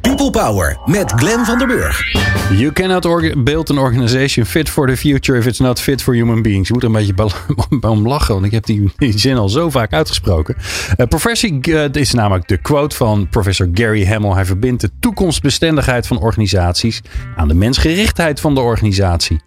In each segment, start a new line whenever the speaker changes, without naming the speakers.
People Power met Glenn van der Burg.
You cannot build an organization fit for the future if it's not fit for human beings. Je moet er een beetje bal- om lachen, want ik heb die, zin al zo vaak uitgesproken. Uh, professie, uh, dit is namelijk de quote van professor Gary Hamel. Hij verbindt de toekomstbestendigheid van organisaties aan de mensgerichtheid van de organisatie.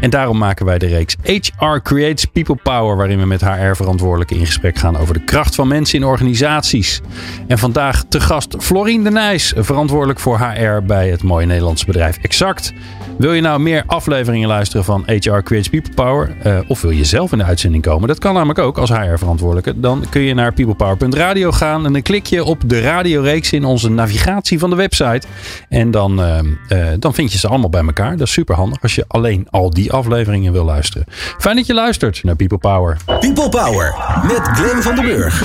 En daarom maken wij de reeks HR Creates People Power, waarin we met HR-verantwoordelijken in gesprek gaan over de kracht van mensen in organisaties. En vandaag te gast Florien de Nijs, verantwoordelijk voor HR bij het mooie Nederlandse bedrijf Exact. Wil je nou meer afleveringen luisteren van HR Creates People Power? Uh, of wil je zelf in de uitzending komen? Dat kan namelijk ook als HR-verantwoordelijke. Dan kun je naar peoplepower.radio gaan en dan klik je op de radioreeks in onze navigatie van de website. En dan, uh, uh, dan vind je ze allemaal bij elkaar. Dat is super handig als je alleen al die afleveringen wil luisteren. Fijn dat je luistert naar People Power.
People Power met Glenn van den Burg.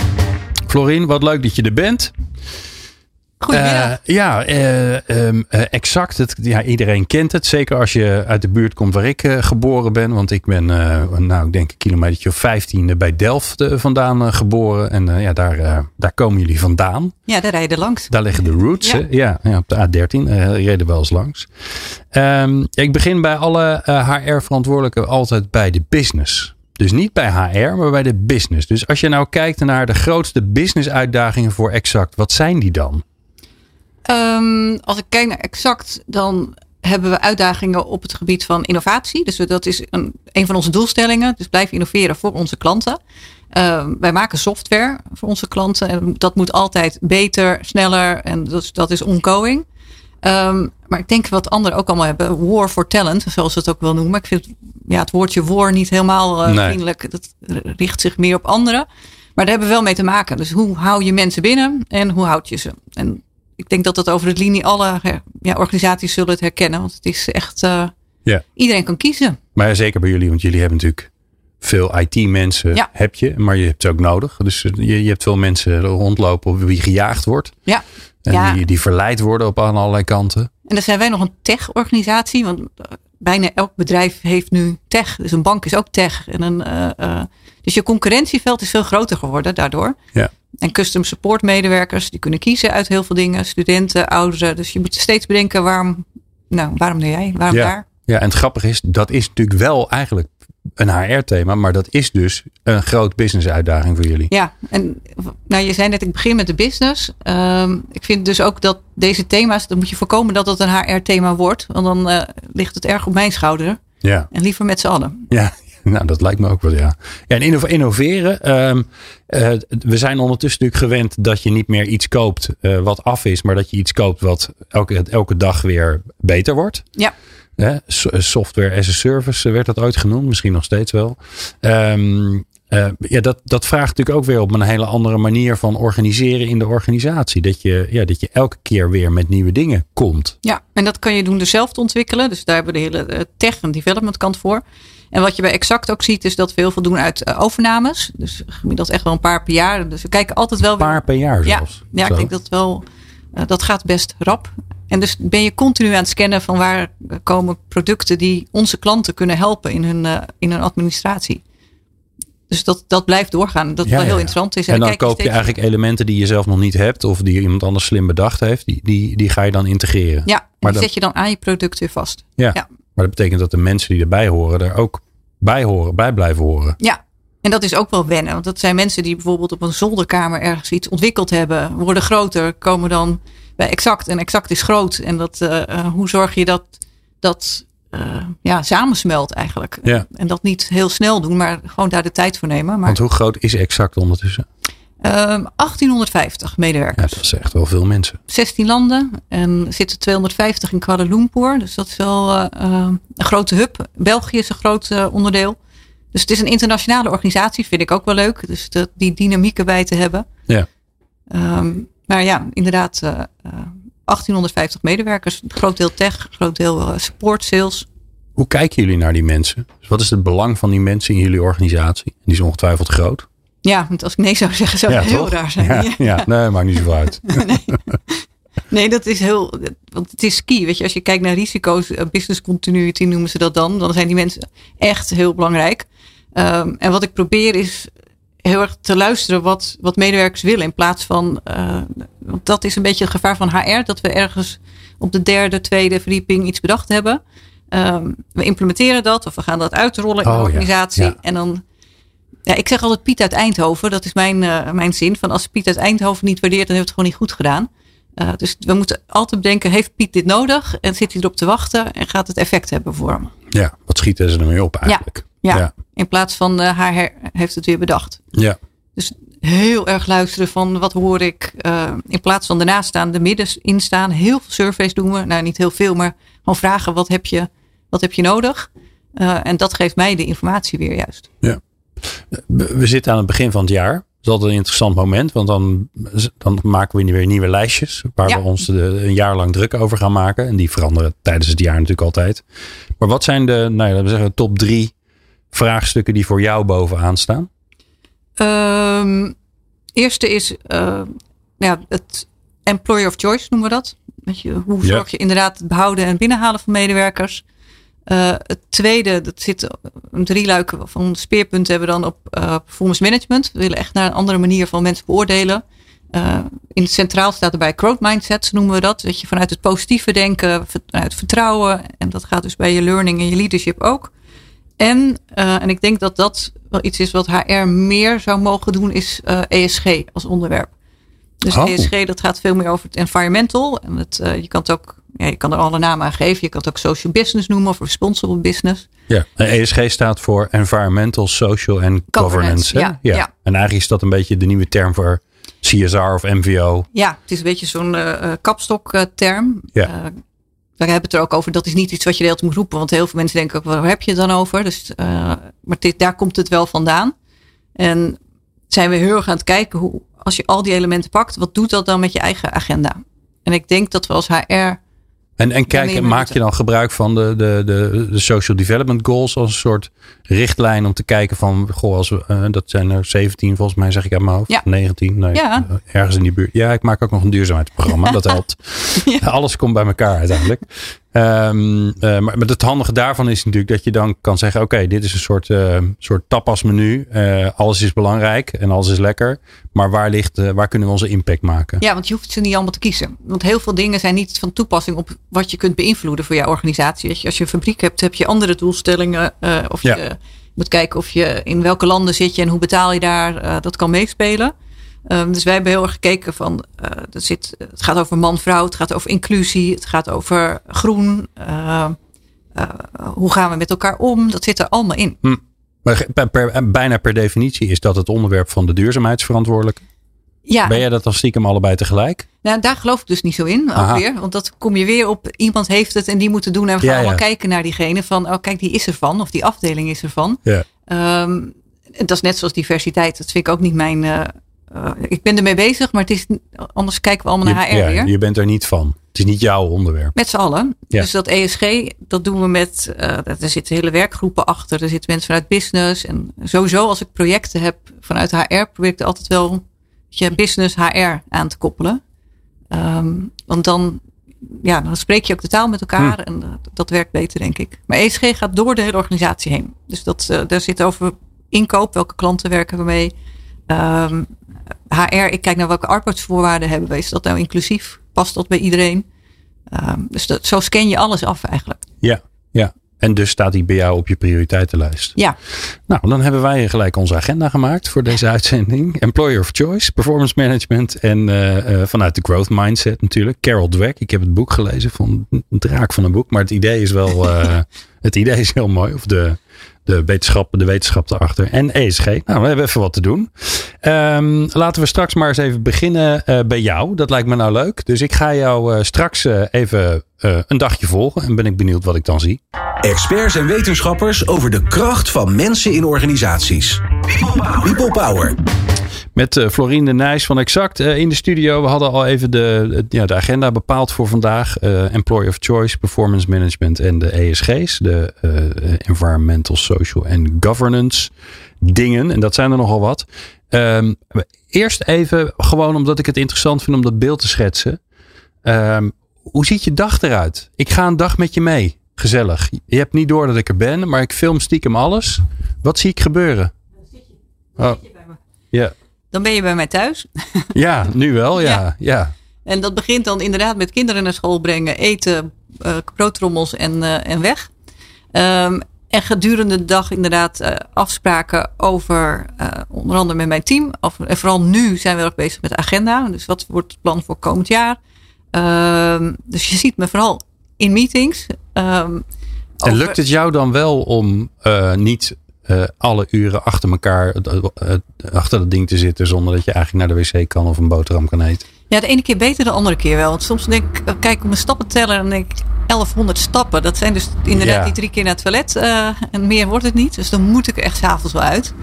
Florien, wat leuk dat je er bent.
Goedemiddag.
Uh, ja, uh, um, uh, exact. Het, ja, iedereen kent het. Zeker als je uit de buurt komt waar ik geboren ben. Want ik ben, nou, ik denk een kilometertje of 15 bij Delft vandaan geboren. En ja, daar, daar komen jullie vandaan.
Ja, daar rijden langs.
Daar liggen de roots. Ja, ja, ja op de A13 reden wel eens langs. Um, ik begin bij alle HR-verantwoordelijken altijd bij de business. Dus niet bij HR, maar bij de business. Dus als je nou kijkt naar de grootste business uitdagingen voor Exact, wat zijn die dan?
Um, als ik kijk naar exact, dan hebben we uitdagingen op het gebied van innovatie. Dus dat is een, een van onze doelstellingen. Dus blijf innoveren voor onze klanten. Uh, wij maken software voor onze klanten. En dat moet altijd beter, sneller. En dat, dat is ongoing. Um, maar ik denk wat anderen ook allemaal hebben. War for talent, zoals ze het ook wel noemen. Ik vind ja, het woordje war niet helemaal uh, nee. vriendelijk. Dat richt zich meer op anderen. Maar daar hebben we wel mee te maken. Dus hoe hou je mensen binnen en hoe houd je ze? En ik denk dat dat over de linie alle ja, organisaties zullen het herkennen. Want het is echt. Uh,
ja.
Iedereen kan kiezen.
Maar zeker bij jullie, want jullie hebben natuurlijk veel IT-mensen.
Ja.
Heb je, maar je hebt ze ook nodig. Dus je, je hebt veel mensen rondlopen op wie gejaagd wordt.
Ja.
En
ja.
Die, die verleid worden op aan allerlei kanten.
En dan zijn wij nog een tech-organisatie. Want bijna elk bedrijf heeft nu tech. Dus een bank is ook tech. En een, uh, uh, dus je concurrentieveld is veel groter geworden daardoor.
Ja.
En custom support medewerkers, die kunnen kiezen uit heel veel dingen. Studenten, ouderen. Dus je moet steeds bedenken waarom, nou, waarom doe jij? Waarom
ja.
daar?
Ja, en het grappige is, dat is natuurlijk wel eigenlijk een HR-thema, maar dat is dus een groot business-uitdaging voor jullie.
Ja, en nou, je zei net, ik begin met de business. Um, ik vind dus ook dat deze thema's, dan moet je voorkomen dat het een HR-thema wordt, want dan uh, ligt het erg op mijn schouder.
Ja.
En liever met z'n allen.
Ja, nou, dat lijkt me ook wel, ja. Ja, en innoveren. Um, uh, we zijn ondertussen natuurlijk gewend dat je niet meer iets koopt uh, wat af is, maar dat je iets koopt wat elke, elke dag weer beter wordt.
Ja.
Uh, software as a service werd dat ooit genoemd, misschien nog steeds wel. Um, ja, dat, dat vraagt natuurlijk ook weer op een hele andere manier van organiseren in de organisatie. Dat je, ja, dat je elke keer weer met nieuwe dingen komt.
Ja, en dat kan je doen door zelf te ontwikkelen. Dus daar hebben we de hele tech- en development kant voor. En wat je bij Exact ook ziet, is dat we heel veel doen uit overnames. Dus gemiddeld echt wel een paar per jaar. Dus we kijken altijd wel
een paar per jaar zelfs.
Ja, ja ik denk dat wel, uh, dat gaat best rap. En dus ben je continu aan het scannen van waar komen producten die onze klanten kunnen helpen in hun, uh, in hun administratie. Dus dat, dat blijft doorgaan. Dat
ja,
wel heel
ja.
interessant is.
En, en dan,
dan
koop je steeds... eigenlijk elementen die je zelf nog niet hebt. Of die iemand anders slim bedacht heeft. Die, die, die ga je dan integreren.
Ja,
maar
die
dan,
zet je dan aan je product weer vast.
Ja, ja, maar dat betekent dat de mensen die erbij horen er ook bij, horen, bij blijven horen.
Ja, en dat is ook wel wennen. Want dat zijn mensen die bijvoorbeeld op een zolderkamer ergens iets ontwikkeld hebben. Worden groter, komen dan bij Exact. En Exact is groot. En dat, uh, hoe zorg je dat dat uh, ja, samensmelt eigenlijk.
Ja.
En dat niet heel snel doen, maar gewoon daar de tijd voor nemen. Maar,
Want hoe groot is Exact ondertussen?
Uh, 1850 medewerkers.
Ja, dat is echt wel veel mensen.
16 landen en zitten 250 in Kuala Lumpur. Dus dat is wel uh, een grote hub. België is een groot uh, onderdeel. Dus het is een internationale organisatie, vind ik ook wel leuk. Dus de, die dynamiek erbij te hebben.
Ja.
Um, maar ja, inderdaad, uh, 1850 medewerkers. Een groot deel tech, groot deel uh, support, sales.
Hoe kijken jullie naar die mensen? Dus wat is het belang van die mensen in jullie organisatie? Die is ongetwijfeld groot.
Ja, want als ik nee zou zeggen, zou het heel
toch?
raar zijn.
Ja, ja. nee, maakt niet zoveel uit.
Nee, dat is heel. Want het is key. Weet je, als je kijkt naar risico's, eh, business continuity noemen ze dat dan. Dan zijn die mensen echt heel belangrijk. Um, en wat ik probeer is heel erg te luisteren wat, wat medewerkers willen. In plaats van. Uh, want dat is een beetje het gevaar van HR. Dat we ergens op de derde, tweede verdieping iets bedacht hebben. Um, we implementeren dat of we gaan dat uitrollen in
Oh,
de
ja.
organisatie.
Ja.
En dan. Ja, ik zeg altijd Piet uit Eindhoven. Dat is mijn, uh, mijn zin. Van als Piet uit Eindhoven niet waardeert, dan heeft het gewoon niet goed gedaan. Uh, dus we moeten altijd bedenken, heeft Piet dit nodig? En zit hij erop te wachten? En gaat het effect hebben voor hem?
Ja, wat schieten ze ermee op eigenlijk?
Ja,
Ja.
In plaats van uh, haar her- heeft het weer bedacht.
Ja.
Dus heel erg luisteren van wat hoor ik. Uh, in plaats van ernaast staan, de midden in staan. Heel veel surveys doen we. Nou, niet heel veel, maar gewoon vragen wat heb je, wat heb je nodig? Uh, en dat geeft mij de informatie weer juist.
Ja. We we zitten aan het begin van het jaar. Dat is altijd een interessant moment, want dan, dan maken we weer nieuwe lijstjes. Waar
Ja.
we ons de, een jaar lang druk over gaan maken. En die veranderen tijdens het jaar natuurlijk altijd. Maar wat zijn de, nou ja, laten we zeggen, top drie vraagstukken die voor jou bovenaan staan?
Um, eerste is uh, ja, het employer of choice noemen we dat. Weet je, hoe zorg je inderdaad het behouden en binnenhalen van medewerkers? Uh, het tweede, dat zit een drieluik van speerpunten hebben we dan op uh, performance management. We willen echt naar een andere manier van mensen beoordelen. Uh, in het centraal staat erbij growth mindsets noemen we dat. Dat je vanuit het positieve denken, vanuit vertrouwen. En dat gaat dus bij je learning en je leadership ook. En, uh, en ik denk dat dat wel iets is wat HR meer zou mogen doen, is uh, ESG als onderwerp. Dus
Oh.
ESG dat gaat veel meer over het environmental. En het, uh, je kan het ook, ja, je kan er alle namen aan geven. Je kan het ook social business noemen of responsible business.
Ja, en ESG staat voor Environmental, Social and Governance.
Governance, ja,
ja.
ja.
En eigenlijk is dat een beetje de nieuwe term voor CSR of MVO.
Ja, het is een beetje zo'n uh, kapstok-term.
Ja.
We hebben het er ook over. Dat is niet iets wat je de moet roepen. Want heel veel mensen denken ook, waar heb je het dan over? Dus, uh, maar dit, daar komt het wel vandaan. En zijn we heel erg aan het kijken hoe, als je al die elementen pakt, wat doet dat dan met je eigen agenda? En ik denk dat we als HR.
En, en kijk, maak je dan gebruik van de, de, de, de social development goals als een soort richtlijn om te kijken van, goh, als we, uh, dat zijn er 17 volgens mij, zeg ik uit mijn hoofd.
Ja.
19, nee,
Ja.
uh, ergens in die buurt. Ja, ik maak ook nog een duurzaamheidsprogramma, dat helpt.
Ja.
Alles komt bij elkaar uiteindelijk. Um, uh, maar, maar het handige daarvan is natuurlijk dat je dan kan zeggen: Oké, dit is een soort, uh, soort tapasmenu. Uh, alles is belangrijk en alles is lekker. Maar waar, ligt, waar kunnen we onze impact maken?
Ja, want je hoeft ze niet allemaal te kiezen. Want heel veel dingen zijn niet van toepassing op wat je kunt beïnvloeden voor jouw organisatie. Weet je, als je een fabriek hebt, heb je andere doelstellingen. Of
Ja.
je moet kijken of je in welke landen zit je en hoe betaal je daar. Dat kan meespelen. Um, dus wij hebben heel erg gekeken van, uh, dat zit, het gaat over man-vrouw, het gaat over inclusie, het gaat over groen. Uh, uh, hoe gaan we met elkaar om? Dat zit er allemaal in.
Hm. Maar per, per, bijna per definitie is dat het onderwerp van de duurzaamheidsverantwoordelijke.
Ja.
Ben jij dat dan stiekem allebei tegelijk?
Nou, daar geloof ik dus niet zo in. Ook weer, want dat kom je weer op. Iemand heeft het en die moet het doen. En we gaan
Ja, ja.
allemaal kijken naar diegene van, oh kijk, die is ervan. Of die afdeling is ervan.
Ja.
Um, dat is net zoals diversiteit. Dat vind ik ook niet mijn. Uh, uh, ik ben ermee bezig, maar het is, anders kijken we allemaal naar HR
ja,
weer.
Je bent er niet van. Het is niet jouw onderwerp.
Met z'n allen.
Ja.
Dus dat ESG, dat doen we met. Uh, er zitten hele werkgroepen achter. Er zitten mensen vanuit business. En sowieso, als ik projecten heb vanuit HR, probeer ik er altijd wel je business HR aan te koppelen. Um, want dan, ja, dan spreek je ook de taal met elkaar. Hm. En dat, dat, werkt beter, denk ik. Maar ESG gaat door de hele organisatie heen. Dus dat, uh, daar zit over inkoop. Welke klanten werken we mee? Um, HR, ik kijk naar welke arbeidsvoorwaarden hebben we. Is dat nou inclusief? Past dat bij iedereen? Um, dus dat, zo scan je alles af eigenlijk.
Ja, ja. En dus staat die bij jou op je prioriteitenlijst.
Ja.
Nou, dan hebben wij gelijk onze agenda gemaakt voor deze uitzending. Employer of Choice, Performance Management en uh, uh, vanuit de Growth Mindset natuurlijk. Carol Dweck, ik heb het boek gelezen van een draak van een boek. Maar het idee is wel, uh, het idee is heel mooi. Of de, de wetenschap, de wetenschap erachter. En ESG. Nou, we hebben even wat te doen. Um, laten we straks maar eens even beginnen uh, bij jou. Dat lijkt me nou leuk. Dus ik ga jou uh, straks uh, even een dagje volgen. En ben ik benieuwd wat ik dan zie.
Experts en wetenschappers over de kracht van mensen in organisaties. People Power.
Met uh, Florien de Nijs van Exact uh, in de studio. We hadden al even de, ja, de agenda bepaald voor vandaag. Uh, Employer of Choice, Performance Management en de ESG's. De Environmental, Social en Governance dingen. En dat zijn er nogal wat. Ehm, eerst even, gewoon omdat ik het interessant vind om dat beeld te schetsen. Ehm, hoe ziet je dag eruit? Ik ga een dag met je mee. Gezellig. Je hebt niet door dat ik er ben, maar ik film stiekem alles. Wat zie ik gebeuren?
Oh.
Ja.
Dan ben je bij mij thuis.
Ja, nu wel, ja.
Ja.
ja.
En dat begint dan inderdaad met kinderen naar school brengen, eten, uh, broodtrommels en, uh, en weg. Um, en gedurende de dag inderdaad uh, afspraken over, onder andere met mijn team. Over, en vooral nu zijn we ook bezig met de agenda. Dus wat wordt het plan voor komend jaar? Um, dus je ziet me vooral in meetings. Um,
en lukt het jou dan wel om niet uh, alle uren achter elkaar uh, uh, achter dat ding te zitten zonder dat je eigenlijk naar de wc kan of een boterham kan eten?
Ja, de ene keer beter de andere keer wel. Want soms denk ik, kijk op mijn stappenteller en denk ik 1100 stappen. Dat zijn dus inderdaad
Ja.
die drie keer naar het toilet en meer wordt het niet. Dus dan moet ik er echt s'avonds wel uit.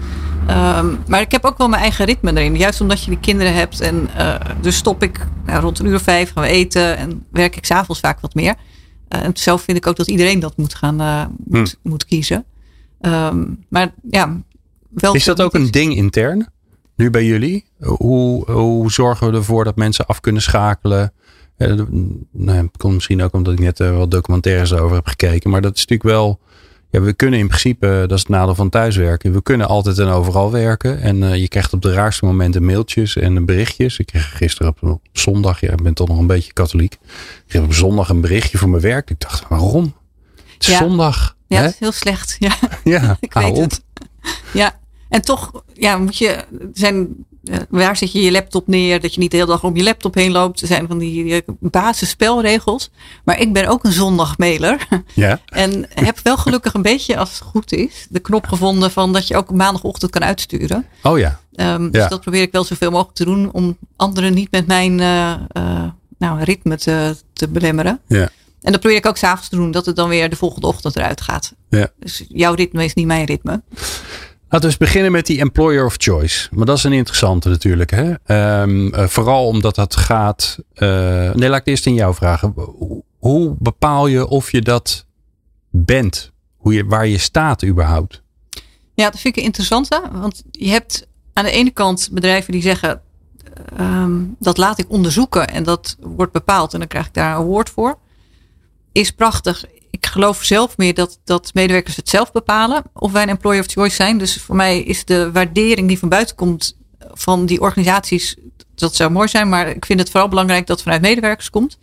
Um, maar ik heb ook wel mijn eigen ritme erin. Juist omdat je die kinderen hebt. En dus stop ik nou, rond een uur of vijf gaan we eten en werk ik s'avonds vaak wat meer. en zelf vind ik ook dat iedereen dat moet gaan moet,
Hm.
moet kiezen. Um, maar ja, wel.
Is dat ook een ding intern? Nu bij jullie? Hoe, hoe zorgen we ervoor dat mensen af kunnen schakelen? Eh, nou, komt misschien ook omdat ik net uh, wat documentaires over heb gekeken. Maar dat is natuurlijk wel. Ja, we kunnen in principe, dat is het nadeel van thuiswerken. We kunnen altijd en overal werken. En uh, je krijgt op de raarste momenten mailtjes en berichtjes. Ik kreeg gisteren op, op zondag, ja, ik ben toch nog een beetje katholiek. Ik kreeg op zondag een berichtje voor mijn werk. Ik dacht, waarom? Het is
Ja.
zondag.
Ja, is heel slecht. Ja,
ja
ik weet
op.
het. Ja, en toch ja, moet je zijn. eh, Waar zet je je laptop neer? Dat je niet de hele dag om je laptop heen loopt. Er zijn van die eh, basisspelregels. Maar ik ben ook een zondagmailer.
Ja.
En heb wel gelukkig een beetje, als het goed is, de knop gevonden van dat je ook maandagochtend kan uitsturen.
Oh ja.
Um, dus
Ja.
dat probeer ik wel zoveel mogelijk te doen om anderen niet met mijn uh, uh, nou, ritme te, te belemmeren.
Ja.
En dat probeer ik ook s'avonds te doen, dat het dan weer de volgende ochtend eruit gaat.
Ja.
Dus jouw ritme is niet mijn ritme.
Laten we eens beginnen met die employer of choice. Maar dat is een interessante natuurlijk. Hè? Um, uh, vooral omdat dat gaat. Uh, nee, laat ik eerst in jou vragen. Hoe bepaal je of je dat bent? Hoe je, waar je staat überhaupt?
Ja, dat vind ik een interessante. Want je hebt aan de ene kant bedrijven die zeggen. Um, dat laat ik onderzoeken en dat wordt bepaald en dan krijg ik daar een award voor. Is prachtig. Ik geloof zelf meer dat, dat medewerkers het zelf bepalen of wij een employer of choice zijn. Dus voor mij is de waardering die van buiten komt van die organisaties, dat zou mooi zijn. Maar ik vind het vooral belangrijk dat het vanuit medewerkers komt.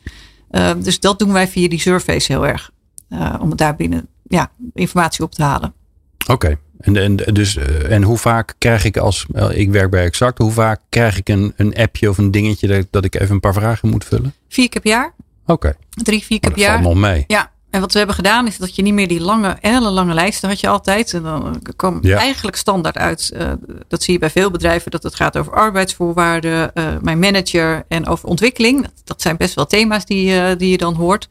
Uh, dus dat doen wij via die surveys heel erg. Uh, om daar binnen ja, informatie op te halen.
Oké. Okay. En, en, dus, uh, en hoe vaak krijg ik als, ik werk bij Exact, hoe vaak krijg ik een, een appje of een dingetje dat, dat ik even een paar vragen moet vullen?
Vier keer per jaar.
Oké. Okay.
Drie, vier keer
oh,
per jaar.
nog mee.
Ja, en wat we hebben gedaan is dat je niet meer die lange, hele lange lijsten had je altijd. En dan kwam
Ja.
eigenlijk standaard uit. Uh, dat zie je bij veel bedrijven, dat het gaat over arbeidsvoorwaarden, uh, mijn manager en over ontwikkeling. Dat, dat zijn best wel thema's die, uh, die je dan hoort.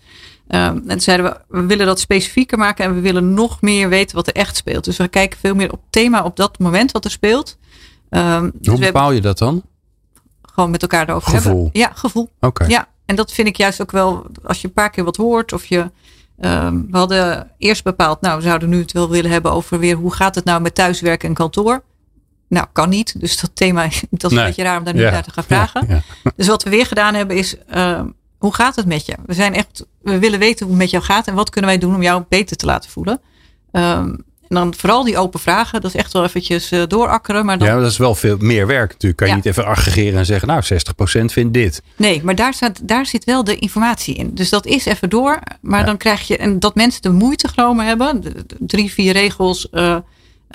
Um, en toen zeiden we, we willen dat specifieker maken en we willen nog meer weten wat er echt speelt. Dus we kijken veel meer op thema op dat moment wat er speelt. Um, dus
Hoe bepaal je dat dan?
Gewoon met elkaar erover
Gevoel.
hebben. Ja, gevoel.
Oké. Okay.
Ja, en dat vind ik juist ook wel, als je een paar keer wat hoort of je Um, we hadden eerst bepaald, nou, we zouden nu het wel willen hebben over weer hoe gaat het nou met thuiswerken en kantoor. Nou, kan niet. Dus dat thema, dat is
Nee.
een beetje raar om daar nu
Ja.
naar te gaan vragen.
Ja, ja.
Dus wat we weer gedaan hebben is, uh, hoe gaat het met je? We zijn echt, we willen weten hoe het met jou gaat en wat kunnen wij doen om jou beter te laten voelen. Um, en dan vooral die open vragen, dat is echt wel eventjes uh, doorakkeren. Maar dan,
Ja, maar dat is wel veel meer werk natuurlijk. Kan je
Ja.
niet even aggregeren en zeggen, nou 60% vindt dit.
Nee, maar daar, staat, daar zit wel de informatie in. Dus dat is even door. Maar
Ja.
dan krijg je, en dat mensen de moeite genomen hebben, drie, vier regels. Uh,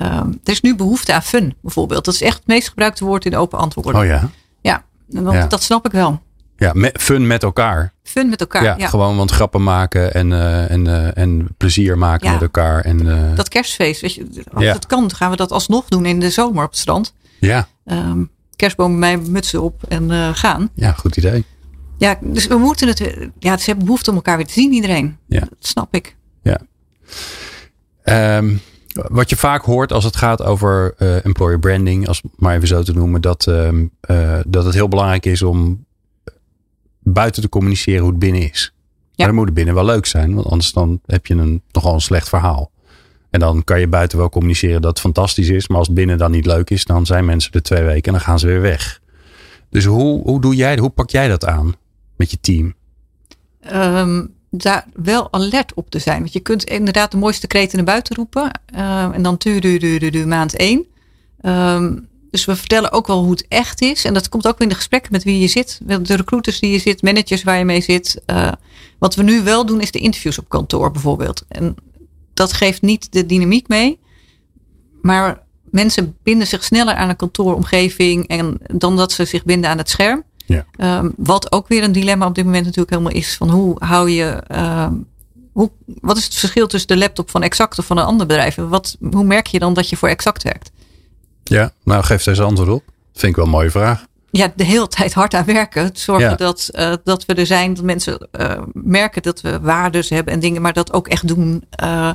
um, er is nu behoefte aan fun, bijvoorbeeld. Dat is echt het meest gebruikte woord in open antwoorden.
Oh ja.
Ja,
Ja.
dat snap ik wel.
Ja, me- fun met elkaar.
Fun met elkaar.
Ja,
Ja,
gewoon want grappen maken en, eh, en, eh, en plezier maken
Ja.
met elkaar. En, eh,
Dat kerstfeest, weet je, als
Ja.
het kan, gaan we dat alsnog doen in de zomer op het strand.
ja,
Um, kerstboom bij mij mutsen op en gaan.
ja, goed idee.
Ja, dus we moeten het. Ja, ze hebben behoefte om elkaar weer te zien, iedereen.
Ja.
Dat snap ik.
Ehm, wat je vaak hoort als het gaat over employer branding, als maar even zo te noemen, dat, ehm, eh, dat het heel belangrijk is om buiten te communiceren hoe het binnen is. Maar dan moet het binnen wel leuk zijn, want anders dan heb je een, nogal een slecht verhaal. En dan kan je buiten wel communiceren dat het fantastisch is. Maar als het binnen dan niet leuk is, dan zijn mensen er twee weken en dan gaan ze weer weg. Dus hoe, hoe doe jij, hoe pak jij dat aan met je team?
Um, daar wel alert op te zijn. Want je kunt inderdaad de mooiste kreten naar buiten roepen. Uh, en dan du, du, du, du, maand één. Um, dus we vertellen ook wel hoe het echt is. En dat komt ook in de gesprekken met wie je zit. De recruiters die je zit, managers waar je mee zit. Uh, wat we nu wel doen is de interviews op kantoor bijvoorbeeld. En dat geeft niet de dynamiek mee. Maar mensen binden zich sneller aan een kantooromgeving en dan dat ze zich binden aan het scherm.
Ja.
Um, wat ook weer een dilemma op dit moment natuurlijk helemaal is. Van hoe hou je. Um, hoe, wat is het verschil tussen de laptop van Exact of van een ander bedrijf? Wat, hoe merk je dan dat je voor Exact werkt?
Ja, nou geef deze antwoord op. Vind ik wel een mooie vraag.
Ja, de hele tijd hard aan werken. Zorgen ja. dat, uh, dat we er zijn. Dat mensen uh, merken dat we waardes hebben en dingen. Maar dat ook echt doen. Uh,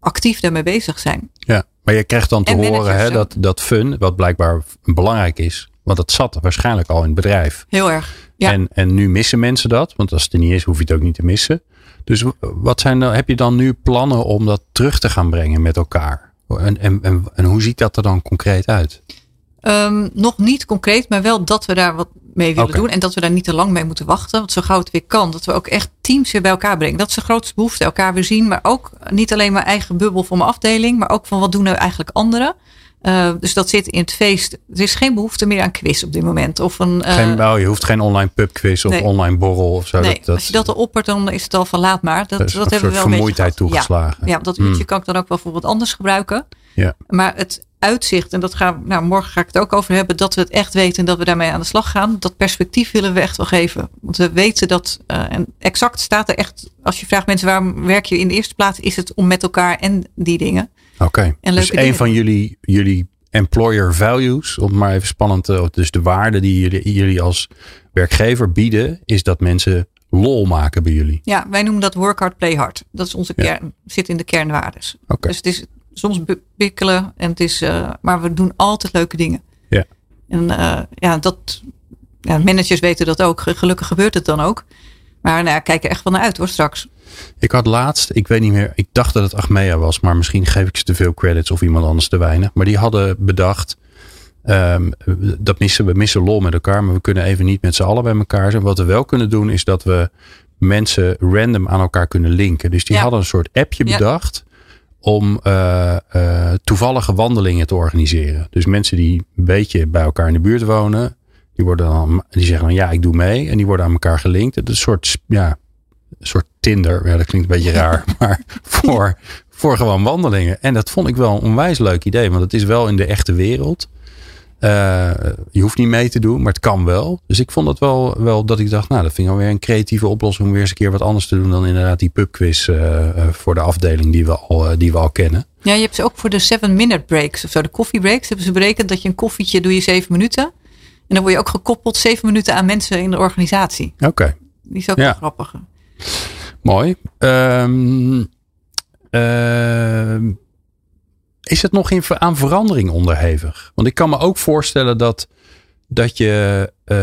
actief daarmee bezig zijn.
Ja, maar je krijgt dan te en horen hè, dat, dat fun, wat blijkbaar belangrijk is. Want dat zat waarschijnlijk al in het bedrijf.
Heel erg. Ja.
En, en nu missen mensen dat. Want als het er niet is, hoef je het ook niet te missen. Dus wat zijn, heb je dan nu plannen om dat terug te gaan brengen met elkaar? En, en, en, en hoe ziet dat er dan concreet uit?
Um, nog niet concreet, maar wel dat we daar wat mee willen okay. doen. En dat we daar niet te lang mee moeten wachten. Want zo gauw het weer kan, dat we ook echt teams weer bij elkaar brengen. Dat is de grootste behoefte, elkaar weer zien. Maar ook niet alleen mijn eigen bubbel voor mijn afdeling, maar ook van wat doen nou eigenlijk anderen. Uh, dus dat zit in het feest. Er is geen behoefte meer aan quiz op dit moment. Of een, uh,
geen, nou, je hoeft geen online pubquiz of
nee.
online borrel of zo.
Nee,
dat, dat,
als je dat oppert, dan is het al van laat maar. Dat,
dat,
dat hebben we wel
vermoeidheid toegeslagen.
Ja, ja dat uurtje hmm. kan ik dan ook wel voor wat anders gebruiken.
Ja.
Maar het uitzicht, en dat gaan, nou, morgen ga ik het ook over hebben, dat we het echt weten en dat we daarmee aan de slag gaan. Dat perspectief willen we echt wel geven. Want we weten dat, uh, en exact staat er echt, als je vraagt mensen waarom werk je in de eerste plaats, is het om met elkaar en die dingen.
Oké, okay. dus een van jullie, jullie employer values, om maar even spannend te, dus de waarde die jullie, jullie als werkgever bieden, is dat mensen lol maken bij jullie.
Ja, wij noemen dat work hard, play hard. Dat is onze kern, ja. zit in de kernwaardes.
Okay.
Dus het is soms bikkelen en het is, uh, maar we doen altijd leuke dingen.
Ja.
En uh, ja, dat, ja, managers weten dat ook. Gelukkig gebeurt het dan ook. Maar nou, kijk er echt van naar uit hoor straks.
Ik had laatst, ik weet niet meer, ik dacht dat het Achmea was, maar misschien geef ik ze te veel credits of iemand anders te weinig. Maar die hadden bedacht, um, dat missen we missen lol met elkaar, maar we kunnen even niet met z'n allen bij elkaar zijn. Wat we wel kunnen doen is dat we mensen random aan elkaar kunnen linken. Dus die
Ja.
hadden een soort appje
Ja.
bedacht om eh, eh, toevallige wandelingen te organiseren. Dus mensen die een beetje bij elkaar in de buurt wonen, die, worden dan, die zeggen dan ja, ik doe mee. En die worden aan elkaar gelinkt. Het is een soort, ja, een soort Tinder. Ja, dat klinkt een beetje raar. Maar voor, voor gewoon wandelingen. En dat vond ik wel een onwijs leuk idee. Want het is wel in de echte wereld. Eh, je hoeft niet mee te doen, maar het kan wel. Dus ik vond dat wel, wel dat ik dacht, nou, dat vind ik alweer een creatieve oplossing om weer eens een keer wat anders te doen dan inderdaad die pubquiz eh, voor de afdeling die we al, die we al kennen.
Ja, je hebt ze ook voor de 7-minute breaks of zo, de coffee breaks. Hebben ze berekend dat je een koffietje doe je 7 minuten. En dan word je ook gekoppeld 7 minuten aan mensen in de organisatie.
Oké,
Die is ook
Ja.
grappig.
mooi. Ehm, ehm, is het nog in, aan verandering onderhevig? Want ik kan me ook voorstellen dat, dat je, eh,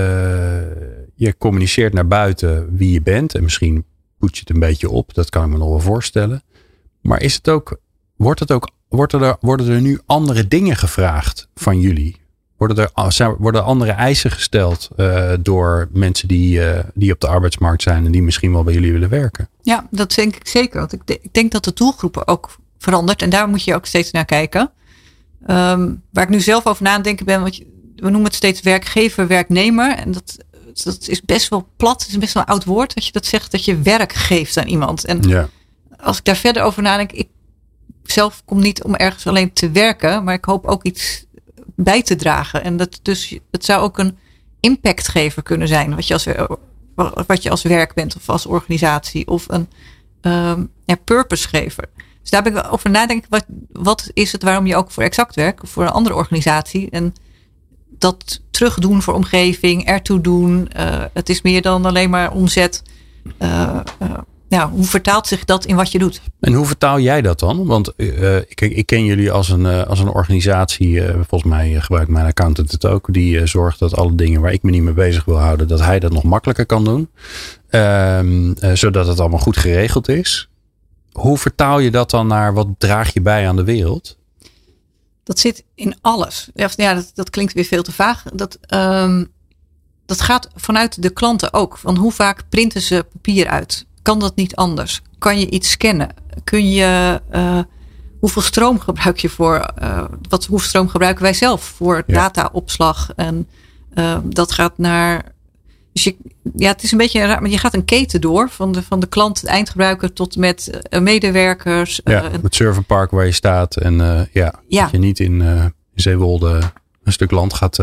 je communiceert naar buiten wie je bent. En misschien poet je het een beetje op. Dat kan ik me nog wel voorstellen. Maar is het ook, wordt het ook, worden, er, worden er nu andere dingen gevraagd van jullie? Worden er zijn- worden andere eisen gesteld eh, door mensen die, eh, die op de arbeidsmarkt zijn en die misschien wel bij jullie willen werken?
Ja, dat denk ik zeker. Want ik, de- ik denk dat de doelgroepen ook verandert. En daar moet je ook steeds naar kijken. Ehm, waar ik nu zelf over na aan het denken ben. Want we noemen het steeds werkgever, werknemer. En dat, dat is best wel plat. Het is best wel een oud woord. Dat je dat zegt dat je werk geeft aan iemand. En
Ja.
als ik daar verder over nadenk. Ik zelf kom niet om ergens alleen te werken. Maar ik hoop ook iets bij te dragen. En dat dus, het zou ook een impactgever kunnen zijn. Wat je als, wat je als werk bent of als organisatie. Of een ehm ja, purposegever. Dus daar ben ik over nadenken. Wat, wat is het waarom je ook voor Exact werkt? Of voor een andere organisatie. En dat terugdoen voor omgeving. Ertoe doen. eh, het is meer dan alleen maar omzet. Eh, eh, ja, hoe vertaalt zich dat in wat je doet?
En hoe vertaal jij dat dan? Want eh, ik, ik ken jullie als een, eh, als een organisatie. eh, volgens mij gebruikt mijn accountant het ook. Die zorgt dat alle dingen waar ik me niet mee bezig wil houden. Dat hij dat nog makkelijker kan doen. Ehm, eh, zodat het allemaal goed geregeld is. hoe vertaal je dat dan naar wat draag je bij aan de wereld?
Dat zit in alles. Ja, dat, dat klinkt weer veel te vaag. Dat, um, dat gaat vanuit de klanten ook. Van hoe vaak printen ze papier uit? Kan dat niet anders? Kan je iets scannen? Kun je, uh, hoeveel stroom gebruik je voor, uh, wat, hoeveel stroom gebruiken wij zelf voor ja. dataopslag? En uh, dat gaat naar, dus je, ja, het is een beetje raar, maar je gaat een keten door van de, van de klant, de eindgebruiker tot met medewerkers.
Ja, het serverpark waar je staat en ja, ja. dat je niet in, in Zeewolde een stuk land gaat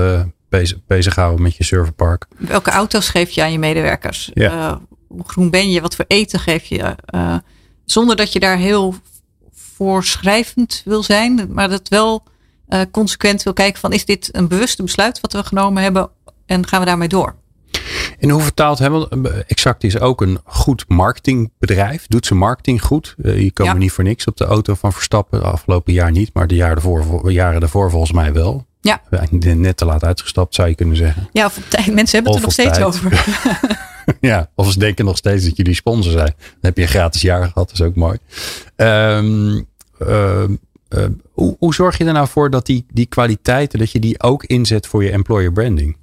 bezig, bezighouden met je serverpark.
Welke auto's geef je aan je medewerkers? Ja. Hoe groen ben je? Wat voor eten geef je? zonder dat je daar heel voorschrijvend wil zijn, maar dat wel uh, consequent wil kijken van is dit een bewuste besluit wat we genomen hebben en gaan we daarmee door.
En hoe vertaalt hebben Exact is ook een goed marketingbedrijf. Doet ze marketing goed? Uh, hier komen ja. niet voor niks op de auto van Verstappen. De afgelopen jaar niet, maar de jaren daarvoor, jaren daarvoor volgens mij wel.
Ja.
Net te laat uitgestapt zou je kunnen zeggen.
Ja, of mensen hebben het er nog steeds tijd. over.
ja, of ze denken nog steeds dat jullie sponsor zijn. Dan heb je een gratis jaar gehad, dat is ook mooi. Um, uh, uh, hoe, zorg je er nou voor dat die, die kwaliteiten, dat je die ook inzet voor je employer branding?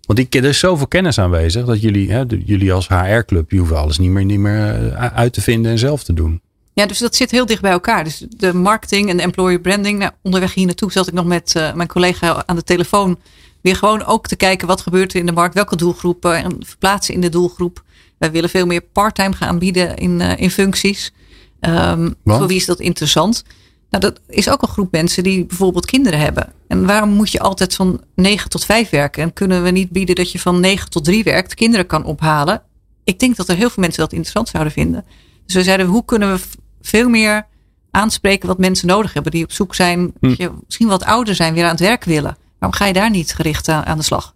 Want die, er is zoveel kennis aanwezig dat jullie, hè, jullie als HR-club, je hoeft alles niet meer, niet meer uit te vinden en zelf te doen.
Ja, dus dat zit heel dicht bij elkaar. Dus de marketing en de employer branding. Nou, onderweg hier naartoe zat ik nog met uh, mijn collega aan de telefoon. Weer gewoon ook te kijken wat gebeurt er in de markt. Welke doelgroepen en verplaatsen in de doelgroep. Wij willen veel meer parttime gaan aanbieden in, uh, in functies. Um, voor wie is dat interessant? Nou, dat is ook een groep mensen die bijvoorbeeld kinderen hebben. En waarom moet je altijd van 9 tot 5 werken? En kunnen we niet bieden dat je van 9 tot 3 werkt, kinderen kan ophalen? Ik denk dat er heel veel mensen dat interessant zouden vinden. Dus we zeiden, hoe kunnen we veel meer aanspreken wat mensen nodig hebben. Die op zoek zijn, hm. je, misschien wat ouder zijn, weer aan het werk willen. Waarom ga je daar niet gericht aan, aan de slag?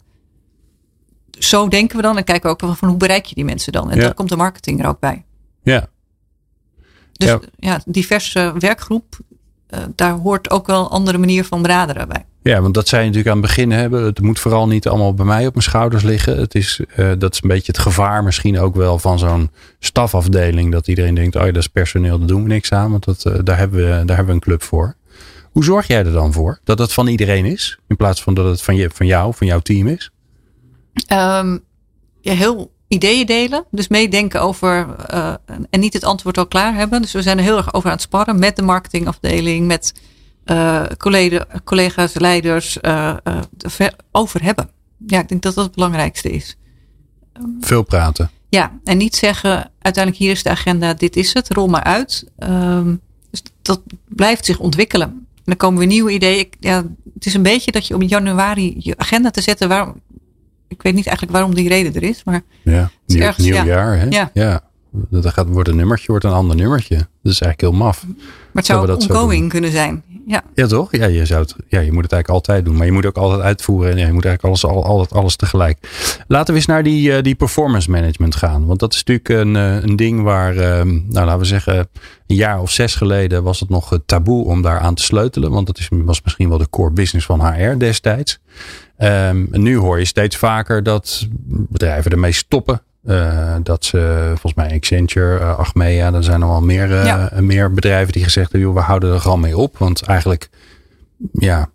Zo denken we dan en kijken we ook van hoe bereik je die mensen dan. En ja. dan komt de marketing er ook bij.
Ja.
Dus ja, ja diverse werkgroep, uh, daar hoort ook wel een andere manier van benaderen bij.
Ja, want dat zij natuurlijk aan het begin hebben. Het moet vooral niet allemaal bij mij op mijn schouders liggen. Het is, uh, dat is een beetje het gevaar misschien ook wel van zo'n stafafdeling. Dat iedereen denkt, oh ja, dat is personeel, daar doen we niks aan. Want dat, uh, daar, hebben we, daar hebben we een club voor. Hoe zorg jij er dan voor? Dat het van iedereen is? In plaats van dat het van, je, van jou, van jouw team is?
Um, ja, heel ideeën delen. Dus meedenken over uh, en niet het antwoord al klaar hebben. Dus we zijn er heel erg over aan het sparren met de marketingafdeling, met uh, collega, collega's, leiders uh, over hebben. Ja, ik denk dat dat het belangrijkste is.
Veel praten.
Ja, en niet zeggen uiteindelijk hier is de agenda, dit is het, rol maar uit. Um, dus dat blijft zich ontwikkelen. En dan komen weer nieuwe ideeën. Ik, ja, het is een beetje dat je op januari je agenda te zetten. Waarom, ik weet niet eigenlijk waarom die reden er is. Maar
ja, nieuw, ergens, nieuw ja. jaar. Hè? Ja. ja. Dat gaat, wordt een nummertje, wordt een ander nummertje. Dat is eigenlijk heel maf. Maar
het zou ook ongoing kunnen zijn. Ja.
ja, toch? Ja, je, zou het, ja, je moet het eigenlijk altijd doen. Maar je moet ook altijd uitvoeren. En je moet eigenlijk alles, al, altijd alles tegelijk. Laten we eens naar die, uh, die performance management gaan. Want dat is natuurlijk een, uh, een ding waar, uh, nou laten we zeggen, een jaar of zes geleden was het nog taboe om daar aan te sleutelen. Want dat is, was misschien wel de core business van HR destijds. En nu hoor je steeds vaker dat bedrijven ermee stoppen. Uh, dat ze volgens mij Accenture, uh, Achmea, er zijn wel meer, uh, ja. meer bedrijven die gezegd hebben, joh, we houden er gewoon mee op. Want eigenlijk, ja,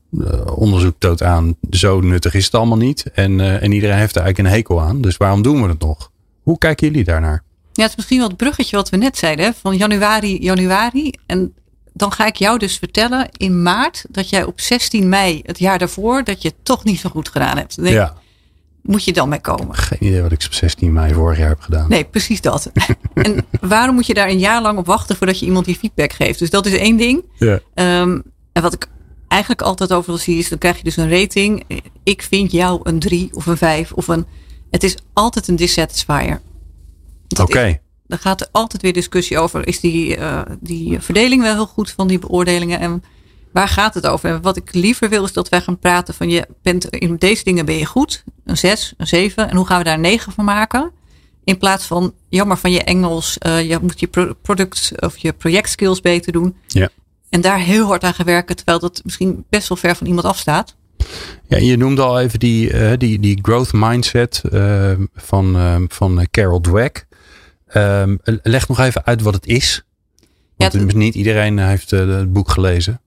onderzoek toont aan, zo nuttig is het allemaal niet. En, en iedereen heeft er eigenlijk een hekel aan. Dus waarom doen we het nog? Hoe kijken jullie daarnaar?
Ja, het is misschien wel het bruggetje wat we net zeiden, hè? van januari, januari. En dan ga ik jou dus vertellen in maart dat jij op 16 mei het jaar daarvoor dat je het toch niet zo goed gedaan hebt. Denk, ja. Moet je dan mee komen?
Geen idee wat ik op 16 mei vorig jaar heb gedaan.
Nee, precies dat. en waarom moet je daar een jaar lang op wachten voordat je iemand die feedback geeft? Dus dat is één ding.
Ja.
Um, en wat ik eigenlijk altijd overal zie is, dan krijg je dus een rating. Ik vind jou een 3 of een 5 of een. Het is altijd een dissatisfier.
Oké. Okay.
Dan gaat er altijd weer discussie over. Is die, uh, die verdeling wel heel goed van die beoordelingen? En waar gaat het over? En wat ik liever wil is dat wij gaan praten van je bent in deze dingen ben je goed. Een 6, een 7. En hoe gaan we daar een 9 van maken? In plaats van jammer van je Engels. Uh, je moet je product of je projectskills beter doen.
Ja.
En daar heel hard aan gewerken. Terwijl dat misschien best wel ver van iemand afstaat.
Ja, je noemde al even die, uh, die, die growth mindset uh, van, van Carol Dweck. Um, leg nog even uit wat het is. Want ja, niet iedereen heeft het boek gelezen.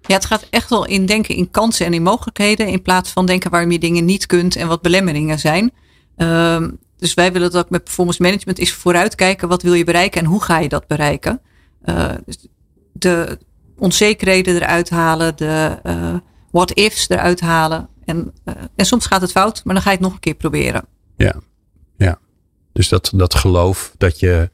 Ja, het gaat echt wel in denken in kansen en in mogelijkheden. In plaats van denken waarom je dingen niet kunt en wat belemmeringen zijn. Um, dus wij willen dat met performance management is vooruitkijken. Wat wil je bereiken en hoe ga je dat bereiken? Uh, de onzekerheden eruit halen, de uh, what-ifs eruit halen. En, uh, en soms gaat het fout, maar dan ga je het nog een keer proberen.
Ja, ja. Dus dat, dat geloof dat je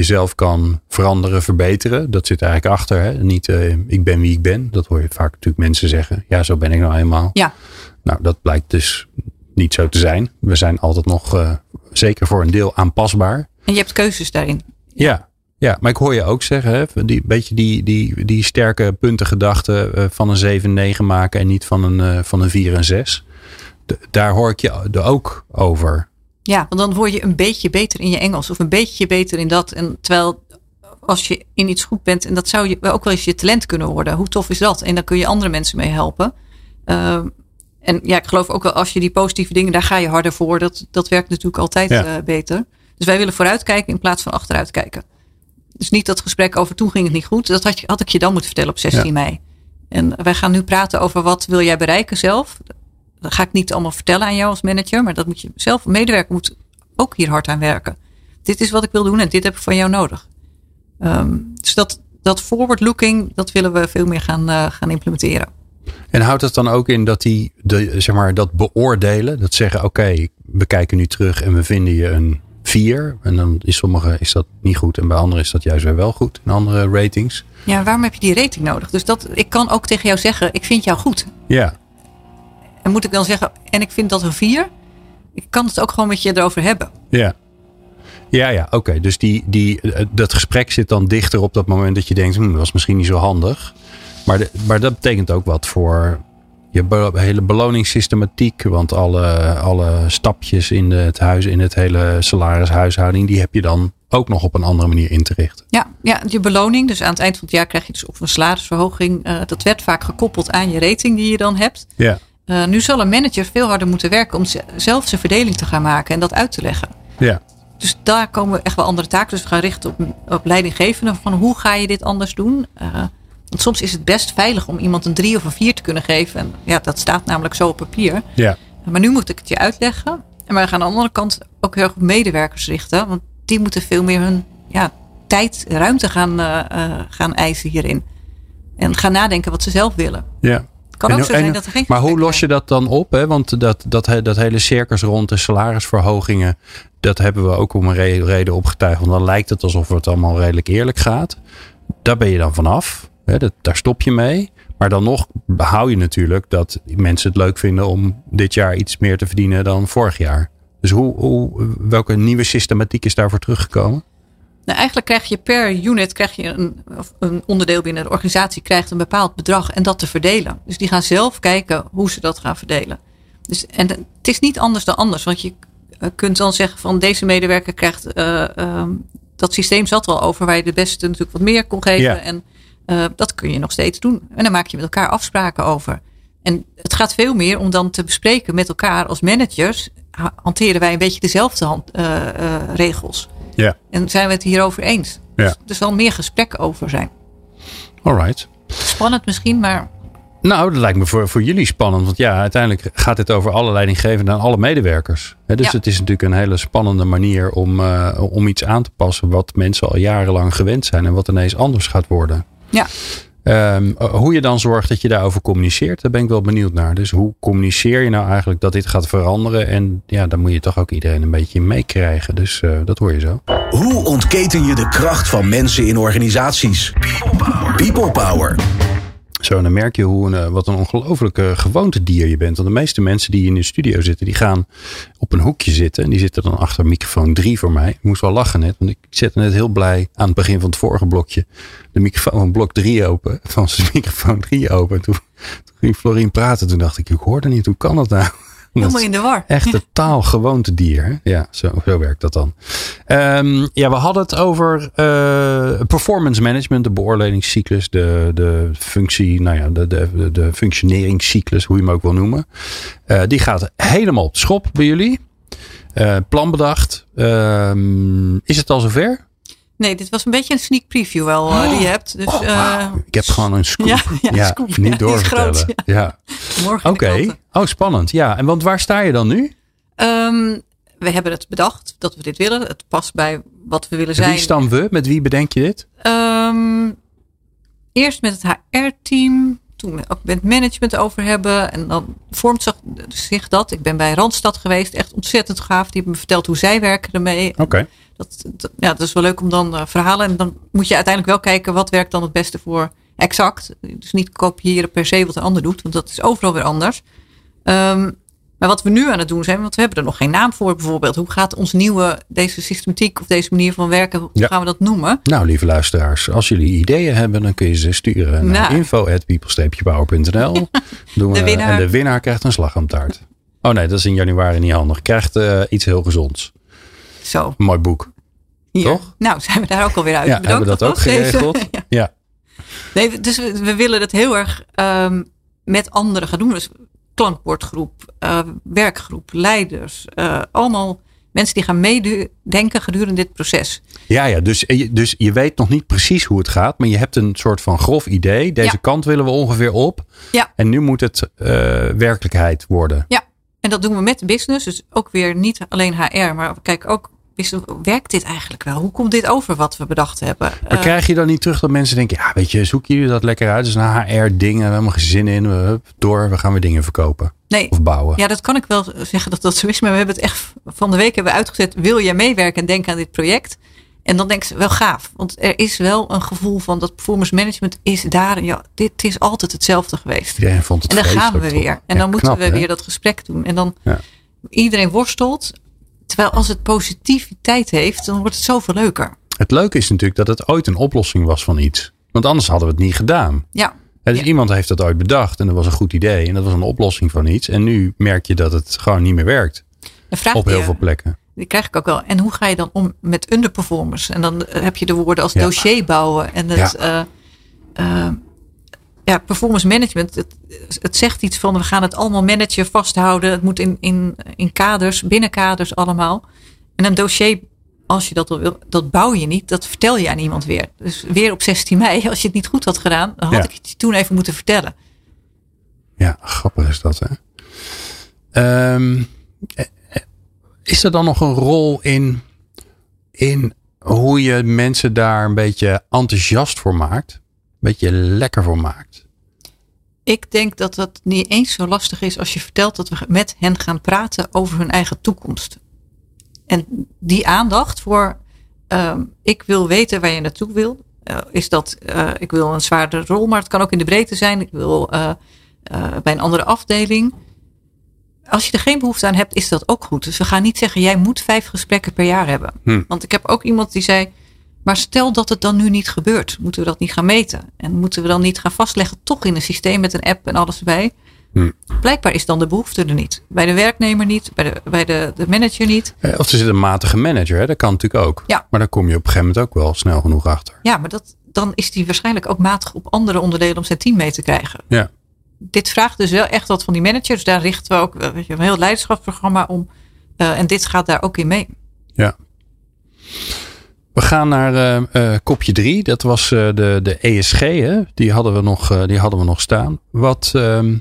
jezelf kan veranderen, verbeteren. Dat zit eigenlijk achter. Hè? Niet uh, ik ben wie ik ben. Dat hoor je vaak natuurlijk mensen zeggen. Ja, zo ben ik nou eenmaal.
Ja.
Nou, dat blijkt dus niet zo te zijn. We zijn altijd nog uh, zeker voor een deel aanpasbaar.
En je hebt keuzes daarin.
Ja, ja, maar ik hoor je ook zeggen, hè, die, beetje die, die, die sterke puntengedachte uh, van een 7-9 maken en niet van een, van een 4 en 6. De, daar hoor ik je ook over.
Ja, want dan word je een beetje beter in je Engels of een beetje beter in dat. En terwijl als je in iets goed bent, en dat zou je ook wel eens je talent kunnen worden. Hoe tof is dat? En dan kun je andere mensen mee helpen. Uh, en ja, ik geloof ook wel als je die positieve dingen, daar ga je harder voor. Dat, dat werkt natuurlijk altijd ja. uh, beter. Dus wij willen vooruitkijken in plaats van achteruit kijken. Dus niet dat gesprek over toen ging het niet goed. Dat had, je, had ik je dan moeten vertellen op 16 ja. mei. En wij gaan nu praten over wat wil jij bereiken zelf. Dat ga ik niet allemaal vertellen aan jou als manager. Maar dat moet je zelf, medewerker moet ook hier hard aan werken. Dit is wat ik wil doen en dit heb ik van jou nodig. Um, dus dat, dat forward looking, dat willen we veel meer gaan, uh, gaan implementeren.
En houdt het dan ook in dat die de, zeg maar, dat beoordelen, dat zeggen: oké, okay, we kijken nu terug en we vinden je een 4. En dan is sommige is dat niet goed en bij anderen is dat juist weer wel goed in andere ratings.
Ja, waarom heb je die rating nodig? Dus dat, ik kan ook tegen jou zeggen: ik vind jou goed.
Ja.
En moet ik dan zeggen: en ik vind dat een 4? Ik kan het ook gewoon met je erover hebben.
Ja. Ja, ja, oké. Okay. Dus die, die, dat gesprek zit dan dichter op dat moment dat je denkt: hm, dat was misschien niet zo handig. Maar, de, maar dat betekent ook wat voor je be hele beloningssystematiek. Want alle, alle stapjes in het huis, in het hele salarishuishouding, die heb je dan ook nog op een andere manier in te richten.
Ja, ja, je beloning. Dus aan het eind van het jaar krijg je dus of een salarisverhoging. Uh, dat werd vaak gekoppeld aan je rating die je dan hebt.
Ja.
Uh, nu zal een manager veel harder moeten werken om zelf zijn verdeling te gaan maken en dat uit te leggen.
Ja.
Dus daar komen echt wel andere taken. Dus we gaan richten op, op leidinggevenden van hoe ga je dit anders doen. Uh, want soms is het best veilig om iemand een drie of een vier te kunnen geven. En ja, dat staat namelijk zo op papier.
Ja.
Maar nu moet ik het je uitleggen. En we gaan aan de andere kant ook heel erg op medewerkers richten. Want die moeten veel meer hun ja, tijd, ruimte gaan, uh, gaan eisen hierin. En gaan nadenken wat ze zelf willen.
Ja.
Kan ook en, zo zijn dat er geen
Maar hoe los je dat dan op? Hè? Want dat, dat, dat hele circus rond de salarisverhogingen. Dat hebben we ook om een reden opgetuigd. Want dan lijkt het alsof het allemaal redelijk eerlijk gaat. Daar ben je dan vanaf. Hè, dat, daar stop je mee. Maar dan nog hou je natuurlijk dat mensen het leuk vinden om dit jaar iets meer te verdienen dan vorig jaar. Dus hoe, hoe, welke nieuwe systematiek is daarvoor teruggekomen?
Nou, eigenlijk krijg je per unit krijg je een, of een onderdeel binnen de organisatie krijgt een bepaald bedrag en dat te verdelen. Dus die gaan zelf kijken hoe ze dat gaan verdelen. Dus, en het is niet anders dan anders. Want je kunt dan zeggen van deze medewerker krijgt. Uh, uh, dat systeem zat wel over waar je de beste natuurlijk wat meer kon geven.
Ja.
En uh, dat kun je nog steeds doen. En dan maak je met elkaar afspraken over. En het gaat veel meer om dan te bespreken met elkaar als managers. Hanteren wij een beetje dezelfde hand, regels?
Ja.
En zijn we het hierover eens?
Ja.
Dus er zal meer gesprek over zijn.
Alright.
Spannend misschien, maar
nou, dat lijkt me voor, voor jullie spannend. Want ja, uiteindelijk gaat het over alle leidinggevenden en alle medewerkers. He, dus ja. het is natuurlijk een hele spannende manier om, uh, om iets aan te passen. wat mensen al jarenlang gewend zijn en wat ineens anders gaat worden.
Ja.
Um, hoe je dan zorgt dat je daarover communiceert, daar ben ik wel benieuwd naar. Dus hoe communiceer je nou eigenlijk dat dit gaat veranderen? En ja, dan moet je toch ook iedereen een beetje meekrijgen. Dus uh, dat hoor je zo.
Hoe ontketen je de kracht van mensen in organisaties? People Power.
Zo, dan merk je hoe een, wat een ongelofelijke gewoontedier je bent. Want de meeste mensen die in de studio zitten, die gaan op een hoekje zitten. En die zitten dan achter microfoon 3 voor mij. Ik moest wel lachen net, want ik zette net heel blij aan het begin van het vorige blokje. De microfoon blok 3 open, van zijn microfoon 3 open. En toen, toen ging Florien praten. Toen dacht ik, ik hoorde niet, hoe kan dat nou?
Helemaal in de war.
Echt totaal gewoontedier. Hè? Ja, zo, zo werkt dat dan. Um, ja, we hadden het over uh, performance management, de beoordelingscyclus, de, de functie, nou ja, de, de, de functioneringscyclus, hoe je hem ook wil noemen. Uh, die gaat helemaal op schop bij jullie. Uh, plan bedacht. Um, is het al zover?
Nee, dit was een beetje een sneak preview wel uh, die je hebt. Dus,
oh,
uh,
Ik heb gewoon een scoop.
Ja, ja, ja scoop.
niet
ja,
doorvertellen.
Groot,
ja.
Morgen
Oké. Oh, spannend. Ja, en want waar sta je dan nu?
Um, we hebben het bedacht dat we dit willen. Het past bij wat we willen zijn.
Wie staan we? Met wie bedenk je dit?
Um, eerst met het HR-team. Toen we ook met management over hebben. En dan vormt zich dat. Ik ben bij Randstad geweest. Echt ontzettend gaaf. Die hebben me verteld hoe zij werken ermee.
Oké. Okay.
Dat, dat, ja, dat is wel leuk om dan uh, verhalen. En dan moet je uiteindelijk wel kijken wat werkt dan het beste voor exact. Dus niet kopiëren per se wat de ander doet. Want dat is overal weer anders. Um, maar wat we nu aan het doen zijn, want we hebben er nog geen naam voor bijvoorbeeld. Hoe gaat ons nieuwe, deze systematiek of deze manier van werken, hoe
Ja.
gaan we dat noemen?
Nou, lieve luisteraars, als jullie ideeën hebben, dan kun je ze sturen naar
Nou.
En de winnaar krijgt een slagroomtaart. Oh nee, dat is in januari niet handig. Krijgt eh, iets heel gezonds.
Zo,
mooi boek.
hier.
Toch?
Nou, zijn we daar ook alweer uit.
Ja,
Bedankt
hebben we dat ook.
Deze-
geregeld?
ja.
Ja.
Nee, dus we, we willen het heel erg ehm, met anderen gaan doen. Dus klankbordgroep, eh, werkgroep, leiders. eh, allemaal mensen die gaan meedenken gedurende dit proces.
Ja, ja dus, eh, je- dus je weet nog niet precies hoe het gaat, maar je hebt een soort van grof idee. Deze
Ja.
kant willen we ongeveer op.
Ja.
En nu moet het werkelijkheid worden.
En dat doen we met de business. Dus ook weer niet alleen HR, maar we kijken ook, werkt dit eigenlijk wel? Hoe komt dit over wat we bedacht hebben?
Maar
Eh,
krijg je dan niet terug dat mensen denken, ja weet je, zoeken jullie dat lekker uit? Is een HR-ding, we hebben geen zin in. We, door, we gaan weer dingen verkopen
nee,
of bouwen.
Ja, dat kan ik wel zeggen dat dat zo is. Maar we hebben het echt van de week hebben we uitgezet. Wil jij meewerken en denken aan dit project? En dan denken ze wel gaaf. Want er is wel een gevoel van dat performance management is daar. Ja, dit is altijd hetzelfde geweest.
Iedereen vond het
En dan gaan we weer. En
Ja,
dan moeten
knap,
we
hè?
weer dat gesprek doen. En dan
Ja.
iedereen worstelt. Terwijl als het positiviteit heeft, dan wordt het zoveel leuker.
Het leuke is natuurlijk dat het ooit een oplossing was van iets. Want anders hadden we het niet gedaan.
Ja,
Dus
Ja.
iemand heeft dat ooit bedacht en dat was een goed idee. En dat was een oplossing van iets. En nu merk je dat het gewoon niet meer werkt. Op heel
je-
veel plekken.
die krijg ik ook wel. En hoe ga je dan om met underperformers? En dan heb je de woorden als
Ja.
dossier bouwen. En het,
Ja.
eh, eh, ja, performance management. Het, het zegt iets van we gaan het allemaal managen, vasthouden. Het moet in, in, in kaders, binnen kaders allemaal. En een dossier, als je dat wil, dat bouw je niet. Dat vertel je aan iemand weer. Dus weer op 16 mei, als je het niet goed had gedaan, dan had
Ja.
ik het je toen even moeten vertellen.
Ja, grappig is dat, hè? Ehm, eh, eh, is er dan nog een rol in, in hoe je mensen daar een beetje enthousiast voor maakt? Beetje lekker voor maakt?
Ik denk dat dat niet eens zo lastig is als je vertelt dat we met hen gaan praten over hun eigen toekomst. En die aandacht voor, ehm, ik wil weten waar je naartoe wil. Eh, is dat, eh, ik wil een zwaardere rol, maar het kan ook in de breedte zijn. Ik wil eh, bij een andere afdeling. Als je er geen behoefte aan hebt, is dat ook goed. Dus we gaan niet zeggen, jij moet vijf gesprekken per jaar hebben.
Hm.
Want ik heb ook iemand die zei, maar stel dat het dan nu niet gebeurt, moeten we dat niet gaan meten? En moeten we dan niet gaan vastleggen, toch in een systeem met een app en alles erbij?
Hm.
Blijkbaar is dan de behoefte er niet. Bij de werknemer niet, bij de, bij de, de manager niet.
Eh, Of er zit een matige manager, hè? dat kan natuurlijk ook.
Ja.
Maar daar kom je op een gegeven moment ook wel snel genoeg achter.
Ja, maar dat, dan is die waarschijnlijk ook matig op andere onderdelen om zijn team mee te krijgen.
Ja.
Dit vraagt dus wel echt wat van die managers. Daar richten we ook weet je, een heel leiderschapsprogramma om. Eh, en dit gaat daar ook in mee.
Ja. We gaan naar eh, eh, kopje drie. Dat was eh, de, de ESG. Hè? Die, hadden we nog, die hadden we nog staan. Wat, ehm,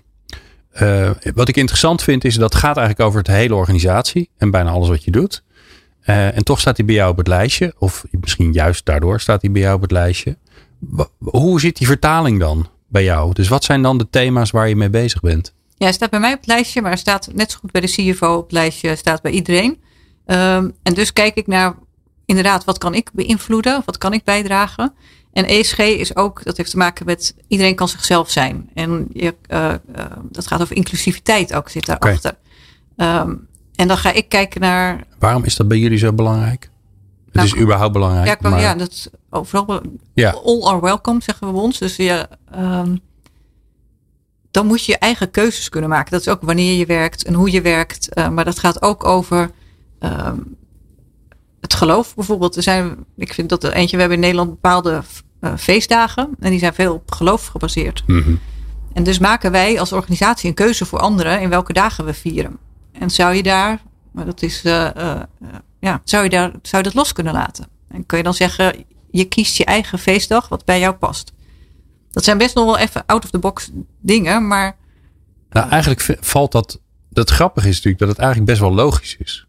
eh, wat ik interessant vind is dat gaat eigenlijk over de hele organisatie. En bijna alles wat je doet. En toch staat hij bij jou op het lijstje. Of misschien juist daardoor staat hij bij jou op het lijstje. Hoe zit die vertaling dan bij jou? Dus wat zijn dan de thema's waar je mee bezig bent?
Ja, hij staat bij mij op het lijstje, maar hij staat net zo goed bij de CFO op het lijstje, staat bij iedereen. Ehm, en dus kijk ik naar, inderdaad, wat kan ik beïnvloeden? Wat kan ik bijdragen? En ESG is ook, dat heeft te maken met iedereen kan zichzelf zijn. En je, eh, eh, dat gaat over inclusiviteit ook, zit daarachter. Ehm, en dan ga ik kijken naar,
Waarom is dat bij jullie zo belangrijk? Het
Nou,
is überhaupt belangrijk.
ja,
maar-
ja, dat is overal,
Ja.
all are welcome, zeggen we bij ons. Dus je, ehm, dan moet je je eigen keuzes kunnen maken. Dat is ook wanneer je werkt en hoe je werkt. Eh, maar dat gaat ook over ehm, het geloof bijvoorbeeld. Er zijn, ik vind dat er eentje, we hebben in Nederland bepaalde eh, feestdagen. En die zijn veel op geloof gebaseerd.
Mhm.
En dus maken wij als organisatie een keuze voor anderen in welke dagen we vieren. En zou je daar, maar dat is, eh, eh, ja, zou je daar, zou je dat los kunnen laten? En kun je dan zeggen, je kiest je eigen feestdag wat bij jou past. Dat zijn best nog wel even out of the box dingen, maar.
Nou, eigenlijk valt dat. Dat grappige is natuurlijk dat het eigenlijk best wel logisch is.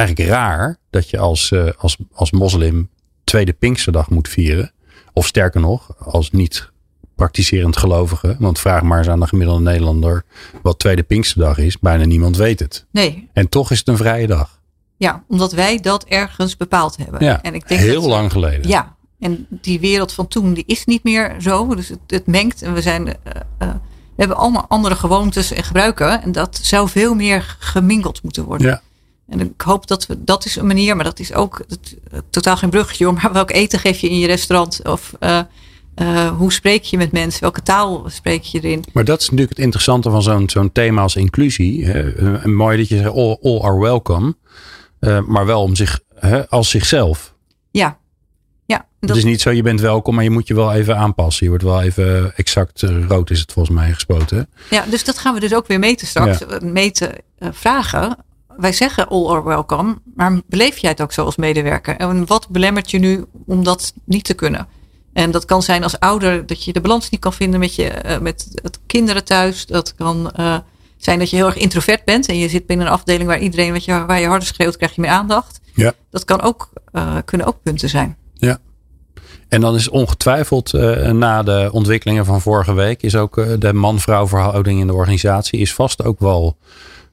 Eigenlijk raar dat je als, uh, als, als moslim tweede Pinksterdag moet vieren. Of sterker nog, als niet praktiserend gelovige. Want vraag maar eens aan de gemiddelde Nederlander wat tweede Pinksterdag is. Bijna niemand weet het.
Nee.
En toch is het een vrije dag.
Ja, omdat wij dat ergens bepaald hebben.
Ja, en ik denk heel lang geleden.
Ja, en die wereld van toen die is niet meer zo. Dus het, het mengt en we zijn... Uh, uh, we hebben allemaal andere gewoontes en gebruiken. En dat zou veel meer gemingeld moeten worden.
Ja.
En ik hoop dat we, dat is een manier, maar dat is ook het, totaal geen bruggetje. Maar welk eten geef je in je restaurant? Of uh, uh, hoe spreek je met mensen? Welke taal spreek je erin?
Maar dat is natuurlijk het interessante van zo'n zo'n thema als inclusie. Uh, mooi dat je zegt all, all are welcome. Maar wel om zich, als zichzelf.
Ja. ja
dat... Het is niet zo, je bent welkom, maar je moet je wel even aanpassen. Je wordt wel even exact rood is het volgens mij gespoten.
Ja, dus dat gaan we dus ook weer meten straks. Ja. Meten vragen wij zeggen all are welcome, maar beleef jij het ook zo als medewerker? En wat belemmert je nu om dat niet te kunnen? En dat kan zijn als ouder dat je de balans niet kan vinden met, je, uh, met het kinderen thuis. Dat kan uh, zijn dat je heel erg introvert bent en je zit binnen een afdeling waar iedereen, wat je, waar je harder schreeuwt, krijg je meer aandacht.
Ja.
Dat kan ook, uh, kunnen ook punten zijn.
Ja. En dan is ongetwijfeld na de ontwikkelingen van vorige week, is ook de man-vrouw verhouding in de organisatie is vast ook wel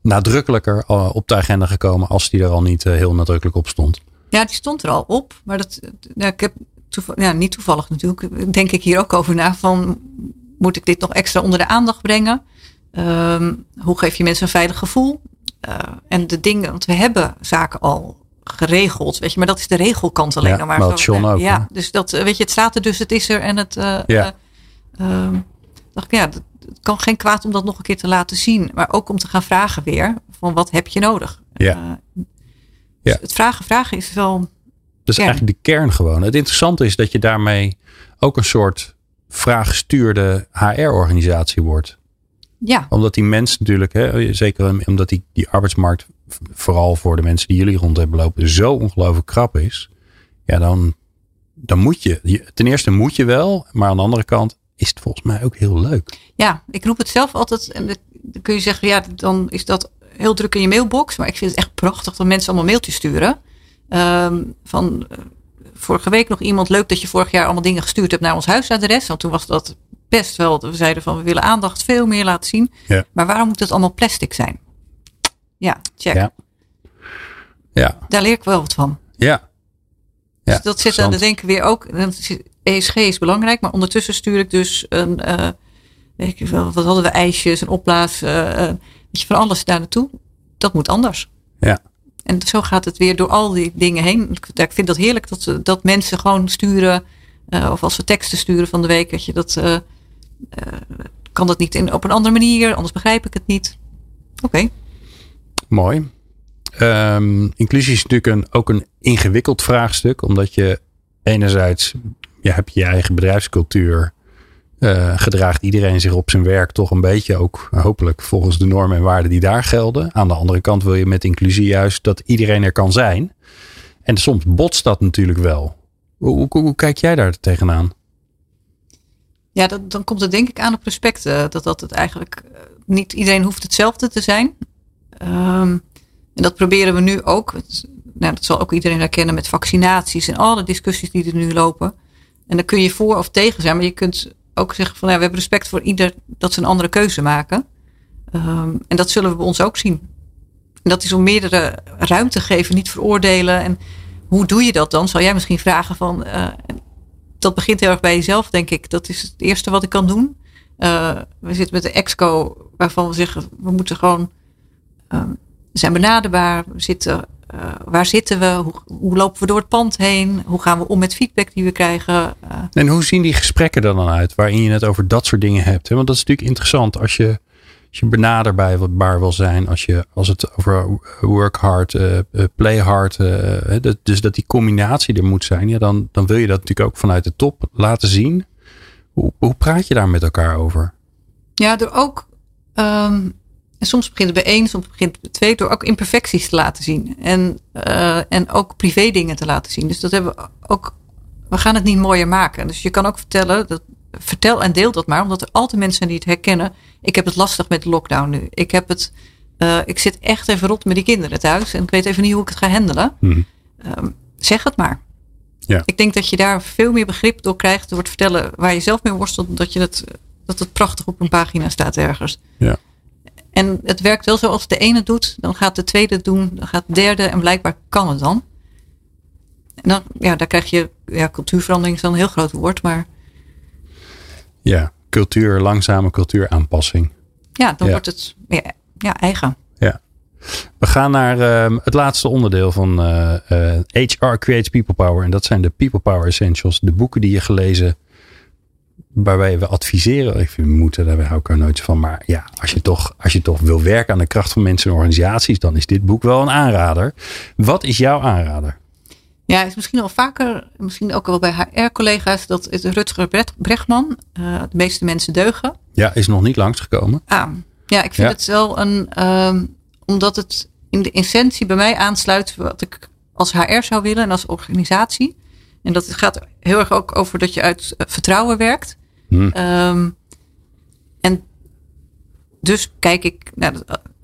nadrukkelijker op de agenda gekomen als die er al niet heel nadrukkelijk op stond.
Ja, die stond er al op. Maar dat, nou, ik heb ja, niet toevallig natuurlijk, denk ik hier ook over na. Van, moet ik dit nog extra onder de aandacht brengen? Um, hoe geef je mensen een veilig gevoel? Uh, en de dingen, want we hebben zaken al geregeld, weet je, maar dat is de regelkant alleen
ja,
maar.
Maar zo, ook,
ja, dus dat, weet je, het staat er dus, het is er en het. Uh,
ja.
Uh, dacht ik, ja, het kan geen kwaad om dat nog een keer te laten zien, maar ook om te gaan vragen weer van wat heb je nodig?
Ja.
Dus ja. Het vragen, vragen is wel
dat is eigenlijk de kern gewoon. Het interessante is dat je daarmee ook een soort vraaggestuurde HR-organisatie wordt.
Ja.
Omdat die mensen natuurlijk, hè, zeker omdat die, die arbeidsmarkt, vooral voor de mensen die jullie rond hebben lopen, zo ongelooflijk krap is. Ja, dan, dan moet je, ten eerste moet je wel, maar aan de andere kant is het volgens mij ook heel leuk.
Ja, ik roep het zelf altijd, en dan kun je zeggen, ja, dan is dat heel druk in je mailbox. Maar ik vind het echt prachtig dat mensen allemaal mailtjes sturen. Um, van uh, vorige week nog iemand, leuk dat je vorig jaar allemaal dingen gestuurd hebt naar ons huisadres. Want toen was dat best wel, we zeiden van we willen aandacht veel meer laten zien.
Ja.
Maar waarom moet het allemaal plastic zijn? Ja, check.
Ja. ja.
Daar leer ik wel wat van.
Ja.
ja dus dat zit aan de denken weer ook. ESG is belangrijk, maar ondertussen stuur ik dus een, uh, weet ik wel, wat hadden we, ijsjes, een opblaas, uh, weet je, van alles daar naartoe. Dat moet anders.
Ja.
En zo gaat het weer door al die dingen heen. Ik vind dat heerlijk dat, dat mensen gewoon sturen. Uh, of als we teksten sturen van de week. Dat je dat. Kan dat niet in, op een andere manier? Anders begrijp ik het niet. Oké. Okay.
Mooi. Um, inclusie is natuurlijk een, ook een ingewikkeld vraagstuk. Omdat je enerzijds. Je hebt je eigen bedrijfscultuur. Uh, gedraagt iedereen zich op zijn werk toch een beetje ook hopelijk volgens de normen en waarden die daar gelden. Aan de andere kant wil je met inclusie juist dat iedereen er kan zijn. En soms botst dat natuurlijk wel. Hoe, hoe, kijk jij daar tegenaan?
Ja, dat, dan komt het denk ik aan op respecten. Dat dat het eigenlijk niet iedereen hoeft hetzelfde te zijn. Um, en dat proberen we nu ook. Nou, dat zal ook iedereen herkennen met vaccinaties en alle discussies die er nu lopen. En dan kun je voor of tegen zijn, maar je kunt ook zeggen van ja, we hebben respect voor ieder dat ze een andere keuze maken. Um, en dat zullen we bij ons ook zien. En dat is om meerdere ruimte geven, niet veroordelen. En hoe doe je dat dan? Zal jij misschien vragen van. Uh, dat begint heel erg bij jezelf, denk ik. Dat is het eerste wat ik kan doen. Uh, we zitten met de exco, waarvan we zeggen, we moeten gewoon. We zijn benaderbaar. We zitten uh, waar zitten we? Hoe, hoe, lopen we door het pand heen? Hoe gaan we om met feedback die we krijgen? Uh,
en hoe zien die gesprekken er dan uit waarin je het over dat soort dingen hebt? Want dat is natuurlijk interessant als je, als je benaderbaar wil zijn. Als, je, als het over work hard, uh, play hard. dat, dus dat die combinatie er moet zijn. Ja, dan, dan wil je dat natuurlijk ook vanuit de top laten zien. Hoe, hoe praat je daar met elkaar over?
Ja, door ook um, en soms begint het bij één, soms begint het bij twee, door ook imperfecties te laten zien. En, uh, en ook privé dingen te laten zien. Dus dat hebben we ook we gaan het niet mooier maken. Dus je kan ook vertellen, dat, vertel en deel dat maar, omdat er altijd mensen zijn die het herkennen. Ik heb het lastig met de lockdown nu. Ik heb het, uh, ik zit echt even rot met die kinderen thuis en ik weet even niet hoe ik het ga handelen.
Mhm.
Um, zeg het maar.
Ja.
Ik denk dat je daar veel meer begrip door krijgt door te vertellen waar je zelf mee worstelt, dat je het, dat het prachtig op een pagina staat ergens.
Ja.
En het werkt wel zo als de ene doet, dan gaat de tweede doen, dan gaat de derde en blijkbaar kan het dan. En dan, ja, daar krijg je, ja, cultuurverandering is dan een heel groot woord, maar
Ja, cultuur, langzame cultuuraanpassing.
ja, dan
Ja.
wordt het meer ja, eigen.
Ja. We gaan naar ehm, het laatste onderdeel van eh, eh, HR Creates People Power. En dat zijn de People Power Essentials. De boeken die je gelezen, waarbij we adviseren. Ik vind moeten, daar hou ik er nooit van. Maar ja, als je, toch, als je toch wil werken aan de kracht van mensen en organisaties, dan is dit boek wel een aanrader. Wat is jouw aanrader?
Ja, het is misschien al vaker, misschien ook wel bij HR-collega's, dat is Rutger Bre- Bregman, eh, de meeste mensen deugen.
Ja, is nog niet langsgekomen.
Ah, ja, ik vind
Ja.
het wel een, ehm, omdat het in de essentie bij mij aansluit wat ik als HR zou willen en als organisatie. En dat gaat heel erg ook over dat je uit eh, vertrouwen werkt.
Hm.
Ehm, en dus kijk ik, nou,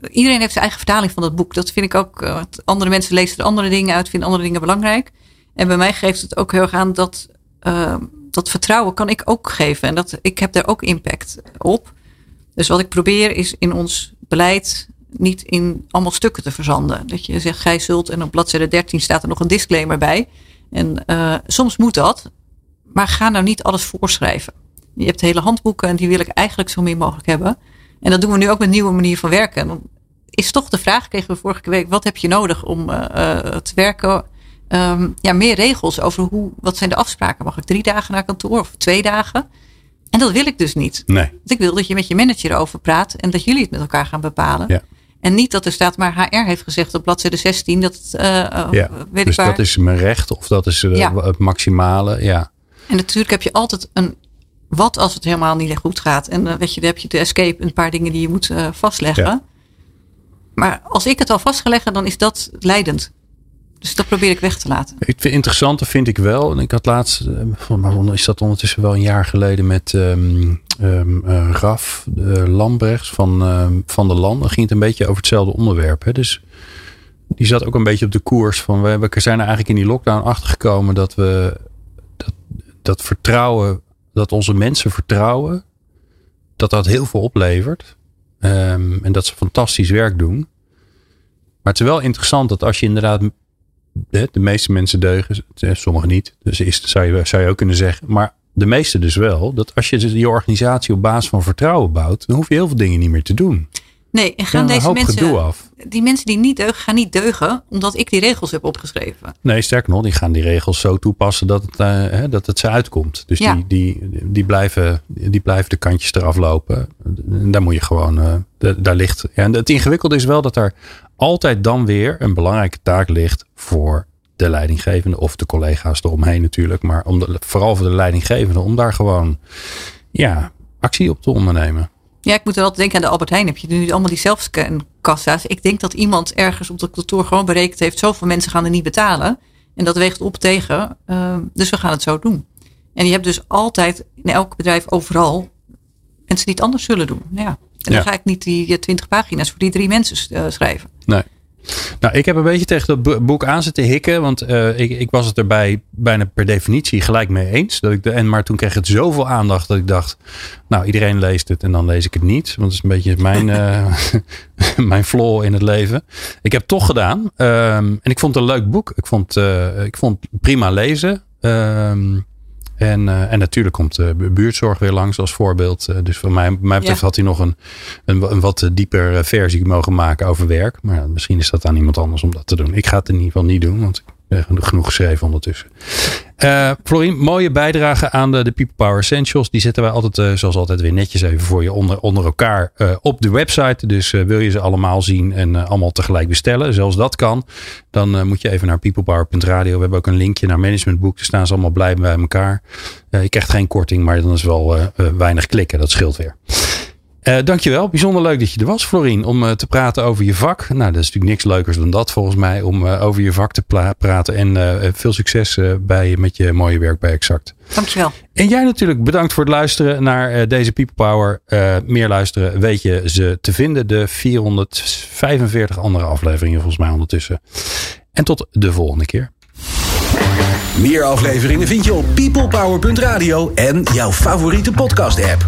iedereen heeft zijn eigen vertaling van dat boek. Dat vind ik ook, eh, andere mensen lezen er andere dingen uit, vinden andere dingen belangrijk. En bij mij geeft het ook heel erg aan dat, ehm, dat vertrouwen kan ik ook geven. En dat, ik heb daar ook impact op. Dus wat ik probeer is in ons beleid niet in allemaal stukken te verzanden. Dat je zegt, gij zult, en op bladzijde 13 staat er nog een disclaimer bij. En eh, soms moet dat, maar ga nou niet alles voorschrijven. Je hebt hele handboeken en die wil ik eigenlijk zo min mogelijk hebben. En dat doen we nu ook met een nieuwe manier van werken. Dan is toch de vraag, kregen we vorige week, wat heb je nodig om eh, eh, te werken? Ehm, ja, meer regels over hoe, wat zijn de afspraken? Mag ik drie dagen naar kantoor of twee dagen? En dat wil ik dus niet.
Nee.
Want ik wil dat je met je manager erover praat en dat jullie het met elkaar gaan bepalen.
Ja.
En niet dat er staat, maar HR heeft gezegd op bladzijde 16 dat het, eh,
Ja,
weet ik
dus dat is mijn recht of dat is
Ja.
het maximale. Ja.
En natuurlijk heb je altijd een wat als het helemaal niet goed gaat. En dan weet je, dan heb je de escape, een paar dingen die je moet eh, vastleggen.
Ja.
Maar als ik het al vast ga leggen, dan is dat leidend. Dus dat probeer ik weg te laten.
Vind interessante vind ik wel. En ik had laatst, eh, maar is dat ondertussen wel een jaar geleden met ehm, eh, Raf uh, Lambrechts van, ehm, van de Land. Dan ging het een beetje over hetzelfde onderwerp. Hè? Dus die zat ook een beetje op de koers van we, we zijn er eigenlijk in die lockdown achter gekomen dat we dat, dat vertrouwen, dat onze mensen vertrouwen, dat dat heel veel oplevert. Ehm, en dat ze fantastisch werk doen. Maar het is wel interessant dat als je inderdaad de, de meeste mensen deugen, sommigen niet. Dus is, zou, je, zou je ook kunnen zeggen. Maar de meeste dus wel. Dat als je dus je organisatie op basis van vertrouwen bouwt, dan hoef je heel veel dingen niet meer te doen.
Nee, en gaan deze mensen,
af.
die mensen die niet deugen, gaan niet deugen omdat ik die regels heb opgeschreven.
Nee, sterker nog, die gaan die regels zo toepassen dat het, eh, hè, dat het ze uitkomt. Dus
Ja.
die, die, die, blijven, die blijven de kantjes eraf lopen. En daar moet je gewoon, eh, da- daar ligt. Ja, en het ingewikkelde is wel dat er altijd dan weer een belangrijke taak ligt voor de leidinggevende of de collega's eromheen natuurlijk. Maar om de, vooral voor de leidinggevende om daar gewoon ja, actie op te ondernemen.
Ja, ik moet er altijd denken aan de Albert Heijn. Heb je nu allemaal die zelfscankassa's. Ik denk dat iemand ergens op de kantoor gewoon berekend heeft. Zoveel mensen gaan er niet betalen. En dat weegt op tegen. eh, dus we gaan het zo doen. En je hebt dus altijd in elk bedrijf overal mensen die het anders zullen doen. Ja. En dan ga ik niet die twintig pagina's voor die drie mensen eh, schrijven.
Nee. Nou, ik heb een beetje tegen dat bo- boek aan zitten hikken. Want eh, ik, ik was het erbij bijna per definitie gelijk mee eens. Dat ik de, en, maar toen kreeg het zoveel aandacht dat ik dacht... Nou, iedereen leest het en dan lees ik het niet. Want dat is een beetje mijn, eh, mijn flaw in het leven. Ik heb het toch gedaan. Ehm, en ik vond het een leuk boek. Ik vond, eh, ik vond prima lezen. Ehm, en, eh, en natuurlijk komt de buurtzorg weer langs als voorbeeld. Eh, dus voor mij, mij betreft
Ja.
had hij nog een, een, een wat dieper eh, versie mogen maken over werk. Maar misschien is dat aan iemand anders om dat te doen. Ik ga het in ieder geval niet doen, want ik genoeg- geschreven ondertussen. Eh Florien, mooie bijdrage aan de, de People Power Essentials. Die zetten wij altijd, eh, zoals altijd, weer netjes even voor je onder, onder elkaar eh, op de website. Dus wil je ze allemaal zien en allemaal tegelijk bestellen, zelfs dat kan, dan moet je even naar peoplepower.radio. We hebben ook een linkje naar managementboek. Daar staan ze allemaal blij bij elkaar. Je krijgt geen korting, maar dan is wel weinig klikken. Dat scheelt weer. Uh, dankjewel. Bijzonder leuk dat je er was, Florien, om uh, te praten over je vak. Nou, dat is natuurlijk niks leukers dan dat volgens mij, om uh, over je vak te praten. En veel succes bij, met je mooie werk bij Exact.
Dankjewel.
En jij natuurlijk bedankt voor het luisteren naar deze People Power. meer luisteren weet je ze te vinden. De 445 andere afleveringen volgens mij ondertussen. En tot de volgende keer.
Meer afleveringen vind je op peoplepower.radio en jouw favoriete podcast app.